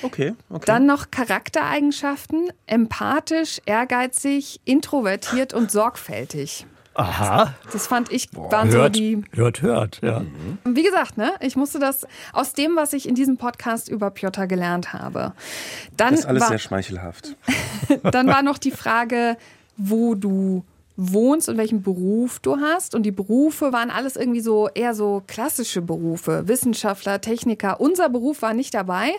Okay, okay.
Dann noch Charaktereigenschaften. Empathisch, ehrgeizig, introvertiert und sorgfältig.
Aha.
Das fand ich, waren so
Hört,
die.
hört, hört. Ja.
Wie gesagt, ne, ich musste das aus dem, was ich in diesem Podcast über Piotr gelernt habe. Dann,
das ist alles
war,
sehr schmeichelhaft. (laughs)
dann war noch die Frage, wo du wohnst und welchen Beruf du hast. Und die Berufe waren alles irgendwie so eher so klassische Berufe. Wissenschaftler, Techniker. Unser Beruf war nicht dabei.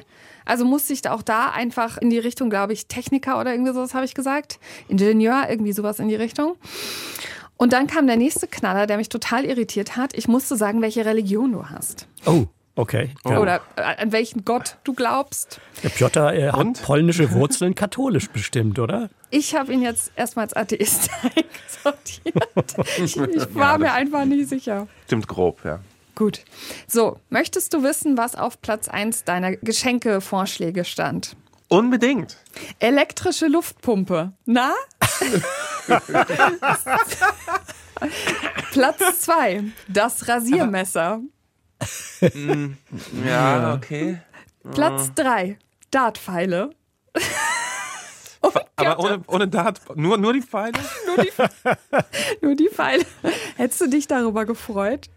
Also musste ich auch da einfach in die Richtung, glaube ich, Techniker oder irgendwie sowas habe ich gesagt. Ingenieur, irgendwie sowas in die Richtung. Und dann kam der nächste Knaller, der mich total irritiert hat. Ich musste sagen, welche Religion du hast.
Oh, okay. Ja.
Oder äh, an welchen Gott du glaubst.
Der Piotr äh,
Und?
hat polnische Wurzeln, katholisch bestimmt, oder?
Ich habe ihn jetzt erstmal als Atheist (laughs) eingesortiert. Ich, ich war mir einfach nicht sicher.
Stimmt grob, ja.
Gut. So, möchtest du wissen, was auf Platz 1 deiner Geschenkevorschläge stand?
Unbedingt.
Elektrische Luftpumpe. Na? (laughs) Platz 2. Das Rasiermesser.
Ja, okay.
Platz 3. Dartpfeile. (laughs) Oh
Aber ohne, ohne Dart, nur, (laughs) nur die Pfeile?
nur die Pfeile. Hättest du dich darüber gefreut?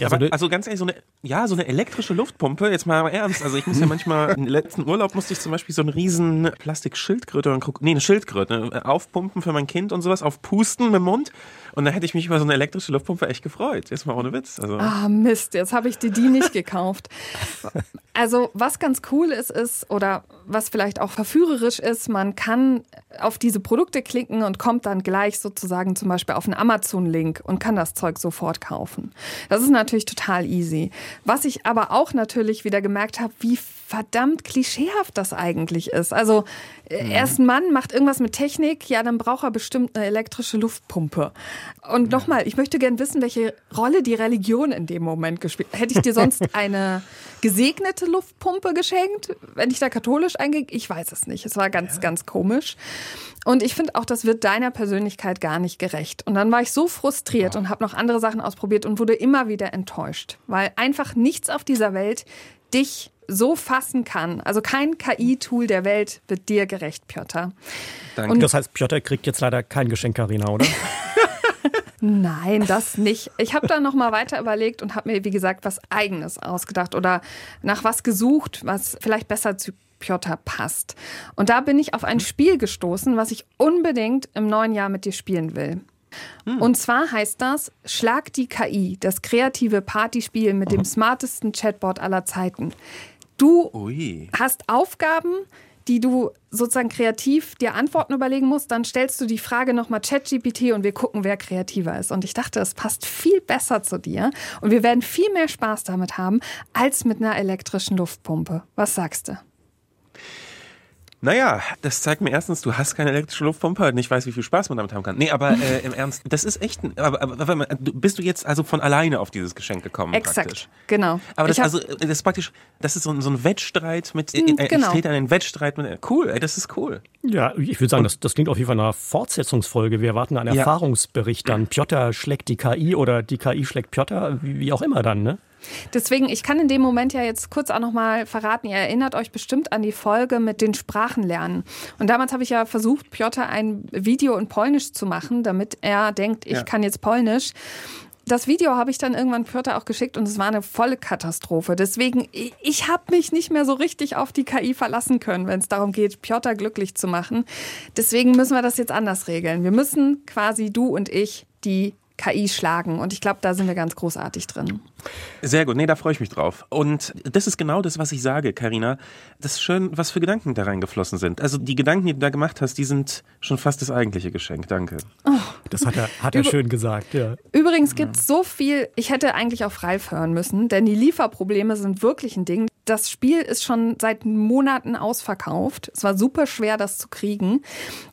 Ja,
Aber, also ganz ehrlich, so eine, ja, so eine elektrische Luftpumpe, jetzt mal ernst. Also ich muss ja manchmal, (laughs) im letzten Urlaub musste ich zum Beispiel so einen riesen Plastikschildkröte oder ein Krok- nee, eine Schildkröte äh, aufpumpen für mein Kind und sowas, aufpusten mit dem Mund. Und da hätte ich mich über so eine elektrische Luftpumpe echt gefreut. Jetzt mal ohne Witz. Also.
Ah, Mist, jetzt habe ich dir die nicht gekauft. Also, was ganz cool ist, ist, oder was vielleicht auch verführerisch ist, man kann auf diese Produkte klicken und kommt dann gleich sozusagen zum Beispiel auf einen Amazon-Link und kann das Zeug sofort kaufen. Das ist natürlich total easy. Was ich aber auch natürlich wieder gemerkt habe, wie verdammt klischeehaft das eigentlich ist. Also, äh, erst ein Mann macht irgendwas mit Technik, ja, dann braucht er bestimmt eine elektrische Luftpumpe. Und nochmal, ich möchte gern wissen, welche Rolle die Religion in dem Moment gespielt hat. Hätte ich dir sonst (laughs) eine gesegnete Luftpumpe geschenkt, wenn ich da katholisch eingehe? Ich weiß es nicht. Es war ganz, ganz komisch. Und ich finde auch, das wird deiner Persönlichkeit gar nicht gerecht. Und dann war ich so frustriert und habe noch andere Sachen ausprobiert und wurde immer wieder enttäuscht, weil einfach nichts auf dieser Welt dich so fassen kann. Also kein KI-Tool der Welt wird dir gerecht, Piotr.
Und das heißt, Piotr kriegt jetzt leider kein Geschenk, Karina, oder? (laughs)
Nein, das nicht. Ich habe dann noch mal weiter überlegt und habe mir, wie gesagt, was Eigenes ausgedacht oder nach was gesucht, was vielleicht besser zu Piotr passt. Und da bin ich auf ein Spiel gestoßen, was ich unbedingt im neuen Jahr mit dir spielen will. Und zwar heißt das Schlag die KI, das kreative Partyspiel mit dem smartesten Chatbot aller Zeiten. Du
Ui.
hast Aufgaben, die du sozusagen kreativ dir Antworten überlegen musst, dann stellst du die Frage nochmal ChatGPT und wir gucken, wer kreativer ist. Und ich dachte, es passt viel besser zu dir und wir werden viel mehr Spaß damit haben als mit einer elektrischen Luftpumpe. Was sagst du?
Naja, das zeigt mir erstens, du hast keine elektrische Luftpumpe und ich weiß, wie viel Spaß man damit haben kann. Nee, aber äh, im Ernst, das ist echt ein, aber, aber, warte mal, du- bist du jetzt also von alleine auf dieses Geschenk gekommen?
Exakt,
Praktisch?
genau.
Aber das, also, das ist praktisch, das ist so ein, so ein Wettstreit mit,
Hm, genau.
es steht einen Wettstreit mit, cool, ey, das ist cool.
Ja, ich würde sagen, das, das klingt auf jeden Fall nach einer Fortsetzungsfolge. Wir erwarten einen
Ja.
Erfahrungsbericht dann. Piotr schlägt die KI oder die KI schlägt Piotr, wie, wie auch immer dann, ne?
Deswegen, ich kann in dem Moment ja jetzt kurz auch nochmal verraten, ihr erinnert euch bestimmt an die Folge mit den Sprachenlernen. Und damals habe ich ja versucht, Piotr ein Video in Polnisch zu machen, damit er denkt, ich
Ja.
kann jetzt Polnisch. Das Video habe ich dann irgendwann Piotr auch geschickt und es war eine volle Katastrophe. Deswegen, ich- ich habe mich nicht mehr so richtig auf die KI verlassen können, wenn es darum geht, Piotr glücklich zu machen. Deswegen müssen wir das jetzt anders regeln. Wir müssen quasi du und ich die KI schlagen. Und ich glaube, da sind wir ganz großartig drin.
Sehr gut, nee, da freue ich mich drauf. Und das ist genau das, was ich sage, Karina. Das ist schön, was für Gedanken da reingeflossen sind. Also die Gedanken, die du da gemacht hast, die sind schon fast das eigentliche Geschenk. Danke.
Das hat er, hat er schön gesagt, ja.
Übrigens gibt es so viel, ich hätte eigentlich auf Ralf hören müssen, denn die Lieferprobleme sind wirklich ein Ding. Das Spiel ist schon seit Monaten ausverkauft. Es war super schwer, das zu kriegen.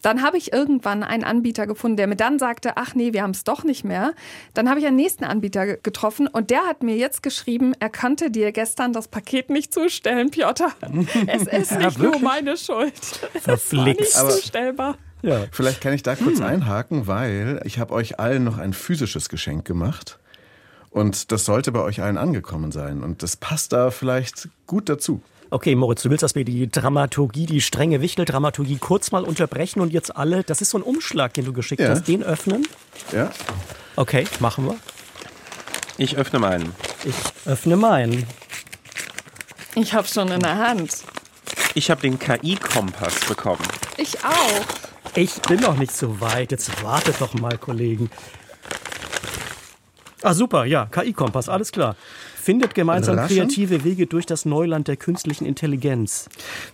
Dann habe ich irgendwann einen Anbieter gefunden, der mir dann sagte, ach nee, wir haben es doch nicht mehr. Dann habe ich einen nächsten Anbieter ge- getroffen und der hat mir jetzt geschrieben, er konnte dir gestern das Paket nicht zustellen, Piotr. (laughs) Es ist nicht nur meine Schuld. Es war nicht
Verflixt.
Aber-
zustellbar.
Ja.
Vielleicht kann ich da kurz einhaken, weil ich habe euch allen noch ein physisches Geschenk gemacht. Und das sollte bei euch allen angekommen sein. Und das passt da vielleicht gut dazu.
Okay, Moritz, du willst, dass wir die Dramaturgie, die strenge Wichteldramaturgie kurz mal unterbrechen und jetzt alle, das ist so ein Umschlag, den du geschickt
Ja.
hast, den öffnen?
Ja?
Okay, machen wir.
Ich öffne meinen.
Ich öffne meinen.
Ich habe schon in der Hand.
Ich habe den KI-Kompass bekommen.
Ich auch.
Ich bin noch nicht so weit. Jetzt wartet doch mal, Kollegen. Ah, super, ja, KI-Kompass, alles klar. Findet gemeinsam
Überraschend.
kreative Wege durch das Neuland der künstlichen Intelligenz.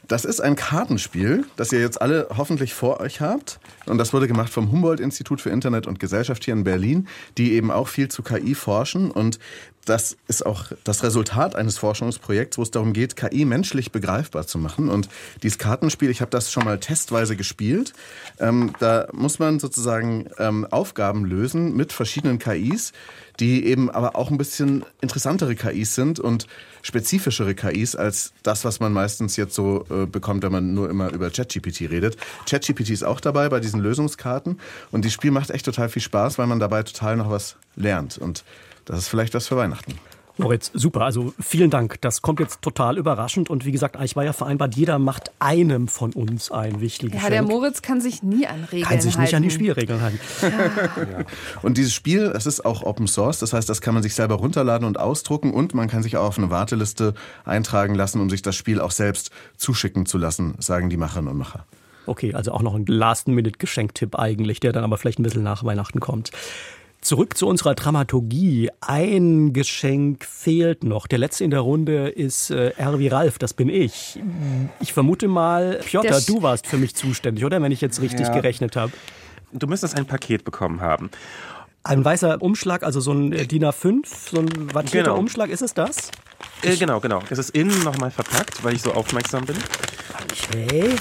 Das ist ein Kartenspiel, das ihr jetzt alle hoffentlich vor euch habt. Und das wurde gemacht vom Humboldt-Institut für Internet und Gesellschaft hier in Berlin, die eben auch viel zu KI forschen. Und das ist auch das Resultat eines Forschungsprojekts, wo es darum geht, KI menschlich begreifbar zu machen. Und dieses Kartenspiel, ich habe das schon mal testweise gespielt. Ähm, da muss man sozusagen ähm, Aufgaben lösen mit verschiedenen KIs, die eben aber auch ein bisschen interessantere KIs sind und spezifischere KIs als das, was man meistens jetzt so äh, bekommt, wenn man nur immer über ChatGPT redet. ChatGPT ist auch dabei bei diesen Lösungskarten und das Spiel macht echt total viel Spaß, weil man dabei total noch was lernt und das ist vielleicht was für Weihnachten.
Moritz, super, also vielen Dank. Das kommt jetzt total überraschend und wie gesagt, eigentlich war ja vereinbart, jeder macht einem von uns ein wichtiges
Ja, der. Moritz kann sich nie an Regeln
Kann sich nicht an die
halten.
Spielregeln halten. (laughs)
Und dieses Spiel, es ist auch Open Source, das heißt, das kann man sich selber runterladen und ausdrucken und man kann sich auch auf eine Warteliste eintragen lassen, um sich das Spiel auch selbst zuschicken zu lassen, sagen die Macherinnen und Macher.
Okay, also auch noch ein Last-Minute-Geschenktipp eigentlich, der dann aber vielleicht ein bisschen nach Weihnachten kommt. Zurück zu unserer Dramaturgie. Ein Geschenk fehlt noch. Der letzte in der Runde ist äh, R wie Ralf, das bin ich. Ich vermute mal, Piotr,
Das-
du warst für mich zuständig, oder? Wenn ich jetzt richtig
Ja.
gerechnet habe.
Du müsstest ein Paket bekommen haben.
Ein weißer Umschlag, also so ein äh, DIN A5, so ein wattierter
Genau.
Umschlag, ist es das?
Äh, genau, genau. Es ist innen nochmal verpackt, weil ich so aufmerksam bin.
Okay.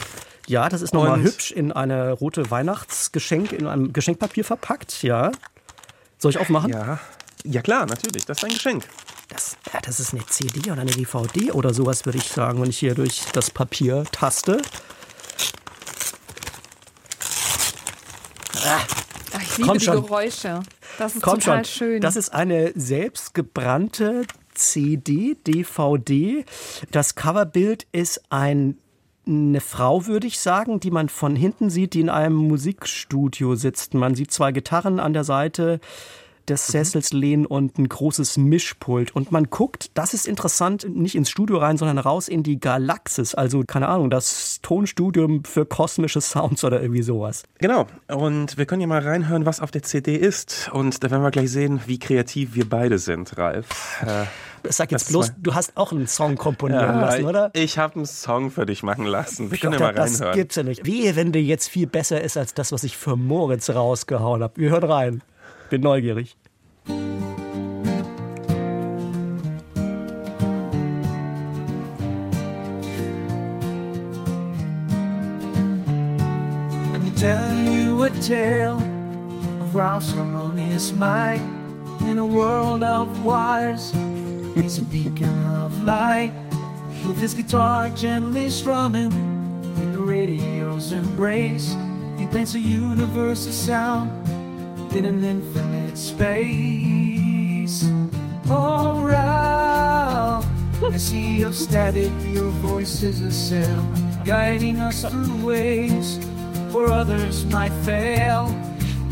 Ja, das ist nochmal hübsch in eine rote Weihnachtsgeschenk, in einem Geschenkpapier verpackt, ja. Soll ich aufmachen?
Ja. Ja klar, natürlich. Das ist ein Geschenk.
Das, ja, das ist eine CD oder eine DVD oder sowas, würde ich sagen, wenn ich hier durch das Papier taste.
Ach, ich liebe
Komm
die
schon.
Geräusche. Das ist
Komm
total
schon,
schön.
das ist eine selbstgebrannte CD, DVD. Das Coverbild ist ein eine Frau, würde ich sagen, die man von hinten sieht, die in einem Musikstudio sitzt. Man sieht zwei Gitarren an der Seite des Sessels lehnen und ein großes Mischpult. Und man guckt, das ist interessant, nicht ins Studio rein, sondern raus in die Galaxis. Also, keine Ahnung, das Tonstudium für kosmische Sounds oder irgendwie sowas.
Genau. Und wir können ja mal reinhören, was auf der CD ist. Und da werden wir gleich sehen, wie kreativ wir beide sind, Ralf. Äh,
Sag jetzt
Das
bloß, du hast auch einen Song komponieren lassen, oder?
Ich habe einen Song für dich machen lassen. Wir können ja mal
das
reinhören.
gibt's ja nicht. Wehe, wenn der jetzt viel besser ist als das, was ich für Moritz rausgehauen habe. Wir hören rein. Bin neugierig.
Tell you a tale of Ralph's harmonious might in a world of wires. He's a beacon of light with his guitar gently strumming in the radio's embrace. He paints a universe of sound in an infinite space. Oh, Ralph, a sea of static, your voice is a sail, guiding us through ways where others might fail.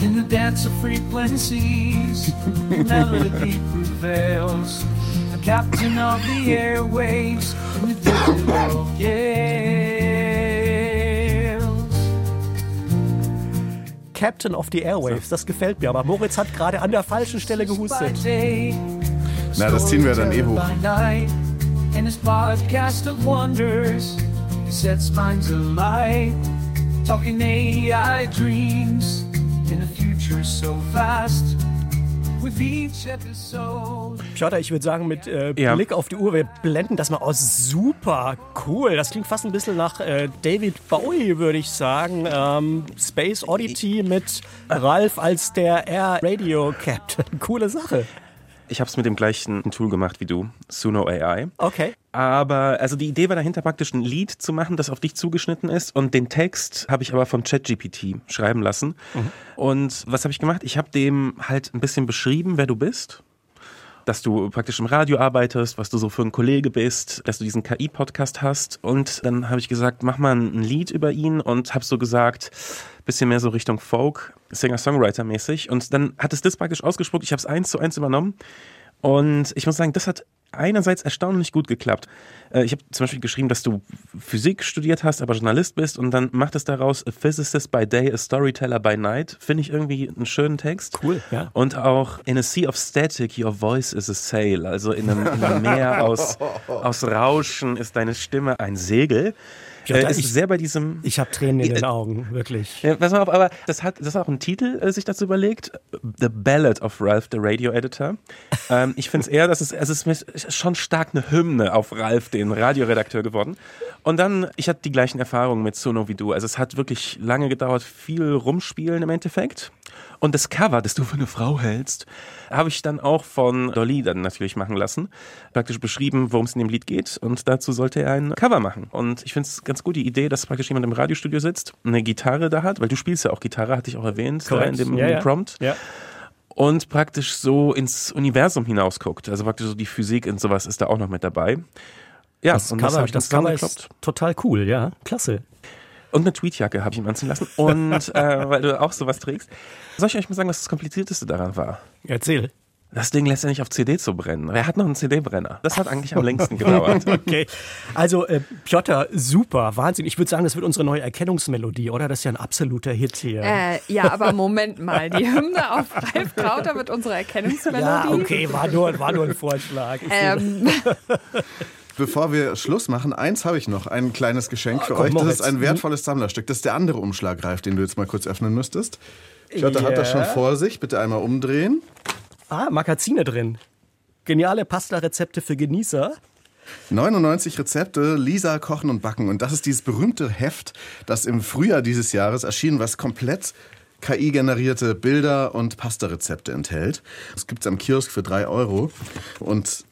In the dance of frequencies, (laughs) melody prevails. The captain of the airwaves in the digital gales.
Captain of the Airwaves, das gefällt mir. Aber Moritz hat gerade an der falschen Stelle gehustet.
Na, das ziehen wir dann eh hoch.
And his podcast of wonders sets minds alight. Talking AI dreams in a future so fast.
Piotr, ich würde sagen, mit äh,
Ja.
Blick auf die Uhr, wir blenden das mal aus. Super cool. Das klingt fast ein bisschen nach äh, David Bowie, würde ich sagen. Ähm, Space Oddity mit Ralf als der Air Radio Captain. (laughs) Coole Sache.
Ich habe es mit dem gleichen Tool gemacht wie du, Suno AI.
Okay.
Aber also die Idee war dahinter praktisch ein Lied zu machen, das auf dich zugeschnitten ist. Und den Text habe ich aber von ChatGPT schreiben lassen. Und was habe ich gemacht? Ich habe dem halt ein bisschen beschrieben, wer du bist. Dass du praktisch im Radio arbeitest, was du so für ein Kollege bist, dass du diesen KI-Podcast hast. Und dann habe ich gesagt, mach mal ein Lied über ihn und habe so gesagt, bisschen mehr so Richtung Folk, Singer-Songwriter-mäßig. Und dann hat es das praktisch ausgespuckt. Ich habe es eins zu eins übernommen. Und ich muss sagen, das hat einerseits erstaunlich gut geklappt. Äh, Ich habe zum Beispiel geschrieben, dass du Physik studiert hast, aber Journalist bist und dann macht es daraus A Physicist by Day, a Storyteller by Night. Finde ich irgendwie einen schönen Text.
Cool, ja.
Und auch In a Sea of Static, your voice is a sail. Also in einem, in einem Meer aus, (laughs) aus Rauschen ist deine Stimme ein Segel.
Ja,
Äh, ist
ich-
sehr bei diesem
Ich habe Tränen in den Augen, wirklich.
ja, pass mal auf, aber das hat, das hat auch einen Titel äh, sich dazu überlegt. The Ballad of Ralph, the Radio Editor. ähm, ich finde es eher, dass es, es ist schon stark eine Hymne auf Ralph, den Radioredakteur geworden. Und dann, ich hatte die gleichen Erfahrungen mit Sono wie du. Also es hat wirklich lange gedauert, viel rumspielen im Endeffekt. Und das Cover, das du für eine Frau hältst, habe ich dann auch von Dolly dann natürlich machen lassen. Praktisch beschrieben, worum es in dem Lied geht. Und dazu sollte er ein Cover machen. Und ich finde es ganz gut, die Idee, dass praktisch jemand im Radiostudio sitzt, eine Gitarre da hat, weil du spielst ja auch Gitarre, hatte ich auch erwähnt, da in dem,
ja, ja.
Prompt.
Ja.
Und praktisch so ins Universum hinausguckt. Also praktisch so die Physik und sowas ist da auch noch mit dabei. Ja,
Das
und
Cover,
habe ich
das
dann
Cover ist total cool, ja. Klasse.
Und eine Tweetjacke habe ich ihm anziehen lassen. Und (laughs) äh, weil du auch sowas trägst. Soll ich euch mal sagen, was das Komplizierteste daran war?
Erzähl.
Das Ding lässt ja nicht auf CD zu brennen. Wer hat noch einen CD-Brenner? Das hat eigentlich am längsten gedauert. (laughs)
okay. Also, äh, Piotr, super, Wahnsinn. Ich würde sagen, das wird unsere neue Erkennungsmelodie, oder? Das ist ja ein absoluter Hit hier.
Äh, ja, aber Moment mal. Die Hymne auf Ralf Krauter wird unsere Erkennungsmelodie.
Ja, okay, war nur, war nur ein Vorschlag.
Ähm, (laughs)
Bevor wir Schluss machen, eins habe ich noch, ein kleines Geschenk für
komm,
euch. Das
Moritz.
ist ein wertvolles Sammlerstück. Das ist der andere Umschlag, Ralf, den du jetzt mal kurz öffnen müsstest. Piotr hat das schon vor sich. Bitte einmal umdrehen.
Ah, Magazine drin. Geniale Pasta-Rezepte für Genießer.
99 Rezepte, Lisa kochen und backen. Und das ist dieses berühmte Heft, das im Frühjahr dieses Jahres erschien, was komplett KI-generierte Bilder und Pasta-Rezepte enthält. Das gibt's am Kiosk für drei Euro. Und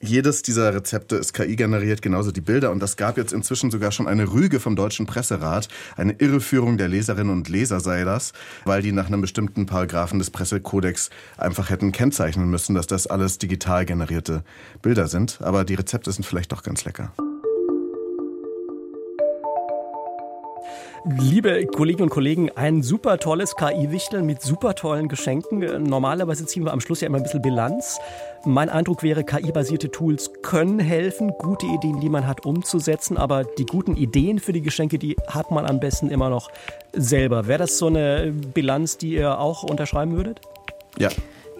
jedes dieser Rezepte ist KI-generiert, genauso die Bilder. Und das gab jetzt inzwischen sogar schon eine Rüge vom Deutschen Presserat. Eine Irreführung der Leserinnen und Leser sei das, weil die nach einem bestimmten Paragraphen des Pressekodex einfach hätten kennzeichnen müssen, dass das alles digital generierte Bilder sind. Aber die Rezepte sind vielleicht doch ganz lecker.
Liebe Kolleginnen und Kollegen, ein super tolles KI-Wichteln mit super tollen Geschenken. Normalerweise ziehen wir am Schluss ja immer ein bisschen Bilanz. Mein Eindruck wäre, KI-basierte Tools können helfen, gute Ideen, die man hat, umzusetzen. Aber die guten Ideen für die Geschenke, die hat man am besten immer noch selber. Wäre das so eine Bilanz, die ihr auch unterschreiben würdet?
Ja.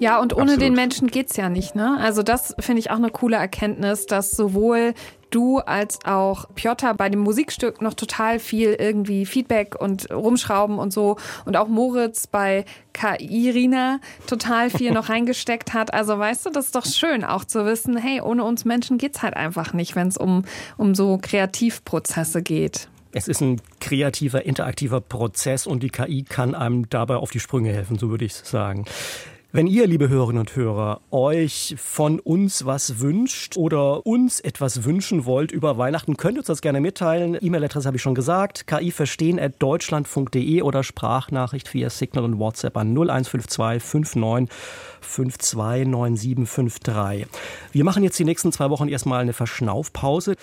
Ja, und ohne
Absolut.
den Menschen geht's ja nicht, ne? Also das finde ich auch eine coole Erkenntnis, dass sowohl du als auch Piotr bei dem Musikstück noch total viel irgendwie Feedback und rumschrauben und so und auch Moritz bei Irina total viel noch (laughs) reingesteckt hat. Also weißt du, das ist doch schön auch zu wissen, hey, ohne uns Menschen geht's halt einfach nicht, wenn es um, um so Kreativprozesse geht.
Es ist ein kreativer, interaktiver Prozess und die KI kann einem dabei auf die Sprünge helfen, so würde ich sagen. Wenn ihr, liebe Hörerinnen und Hörer, euch von uns was wünscht oder uns etwas wünschen wollt über Weihnachten, könnt ihr uns das gerne mitteilen. E-Mail-Adresse habe ich schon gesagt, kiverstehen.deutschland.de oder Sprachnachricht via Signal und WhatsApp an 0152 59 529753. Wir machen jetzt die nächsten zwei Wochen erstmal eine Verschnaufpause.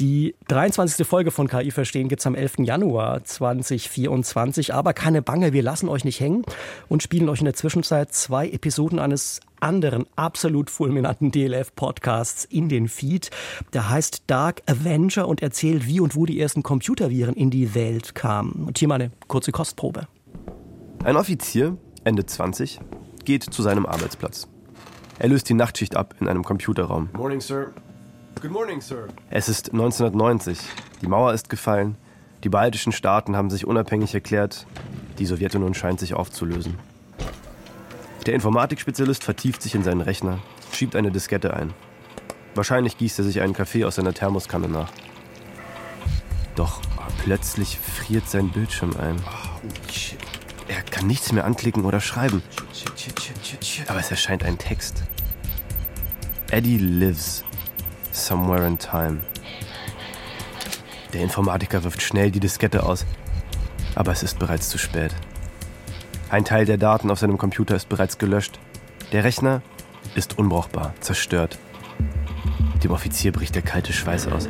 Die 23. Folge von KI Verstehen gibt's am 11. Januar 2024. Aber keine Bange, wir lassen euch nicht hängen und spielen euch in der Zwischenzeit zwei Episoden eines anderen absolut fulminanten DLF-Podcasts in den Feed. Der heißt Dark Avenger und erzählt, wie und wo die ersten Computerviren in die Welt kamen. Und hier mal eine kurze Kostprobe.
Ein Offizier, Ende 20, geht zu seinem Arbeitsplatz. Er löst die Nachtschicht ab in einem Computerraum.
Morning, sir. Good morning, sir.
Es ist 1990. Die Mauer ist gefallen. Die baltischen Staaten haben sich unabhängig erklärt. Die Sowjetunion scheint sich aufzulösen. Der Informatikspezialist vertieft sich in seinen Rechner, schiebt eine Diskette ein. Wahrscheinlich gießt er sich einen Kaffee aus seiner Thermoskanne nach. Doch plötzlich friert sein Bildschirm ein. Er kann nichts mehr anklicken oder schreiben. Aber es erscheint ein Text. Eddie lives somewhere in time. Der Informatiker wirft schnell die Diskette aus, aber es ist bereits zu spät. Ein Teil der Daten auf seinem Computer ist bereits gelöscht. Der Rechner ist unbrauchbar, zerstört. Dem Offizier bricht der kalte Schweiß aus.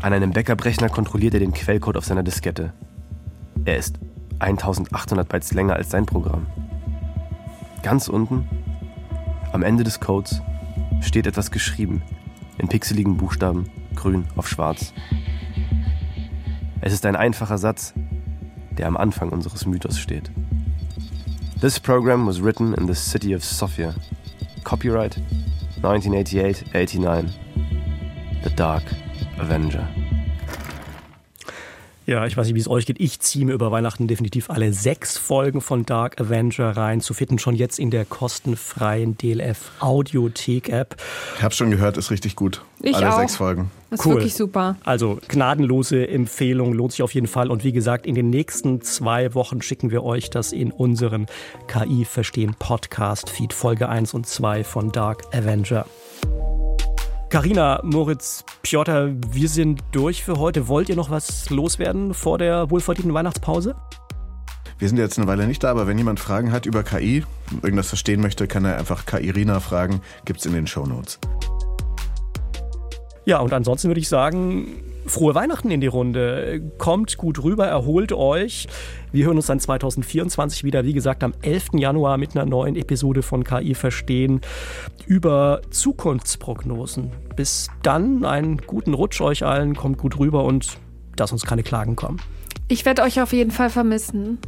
An einem Backup-Rechner kontrolliert er den Quellcode auf seiner Diskette. Er ist 1800 Bytes länger als sein Programm. Ganz unten, am Ende des Codes, steht etwas geschrieben, in pixeligen Buchstaben, grün auf schwarz. Es ist ein einfacher Satz, der am Anfang unseres Mythos steht. This program was written in the city of Sofia. Copyright 1988-89. The Dark Avenger.
Ja, ich weiß nicht, wie es euch geht. Ich ziehe mir über Weihnachten definitiv alle sechs Folgen von Dark Avenger rein. Zu finden schon jetzt in der kostenfreien DLF Audiothek App.
Ich habe schon gehört, ist richtig gut.
Ich
Alle
auch.
sechs Folgen.
Das ist wirklich super.
Also gnadenlose Empfehlung, lohnt sich auf jeden Fall. Und wie gesagt, in den nächsten zwei Wochen schicken wir euch das in unseren KI Verstehen Podcast Feed Folge 1 und 2 von Dark Avenger. Karina, Moritz, Piotr, wir sind durch für heute. Wollt ihr noch was loswerden vor der wohlverdienten Weihnachtspause?
Wir sind jetzt eine Weile nicht da, aber wenn jemand Fragen hat über KI, irgendwas verstehen möchte, kann er einfach KI-Rina fragen. Gibt's in den Shownotes.
Ja, und ansonsten würde ich sagen, frohe Weihnachten in die Runde. Kommt gut rüber, erholt euch. Wir hören uns dann 2024 wieder, wie gesagt, am 11. Januar mit einer neuen Episode von KI Verstehen über Zukunftsprognosen. Bis dann, einen guten Rutsch euch allen, kommt gut rüber und dass uns keine Klagen kommen.
Ich werde euch auf jeden Fall vermissen.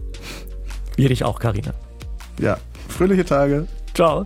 Wir dich auch, Karina.
Ja, fröhliche Tage.
Ciao.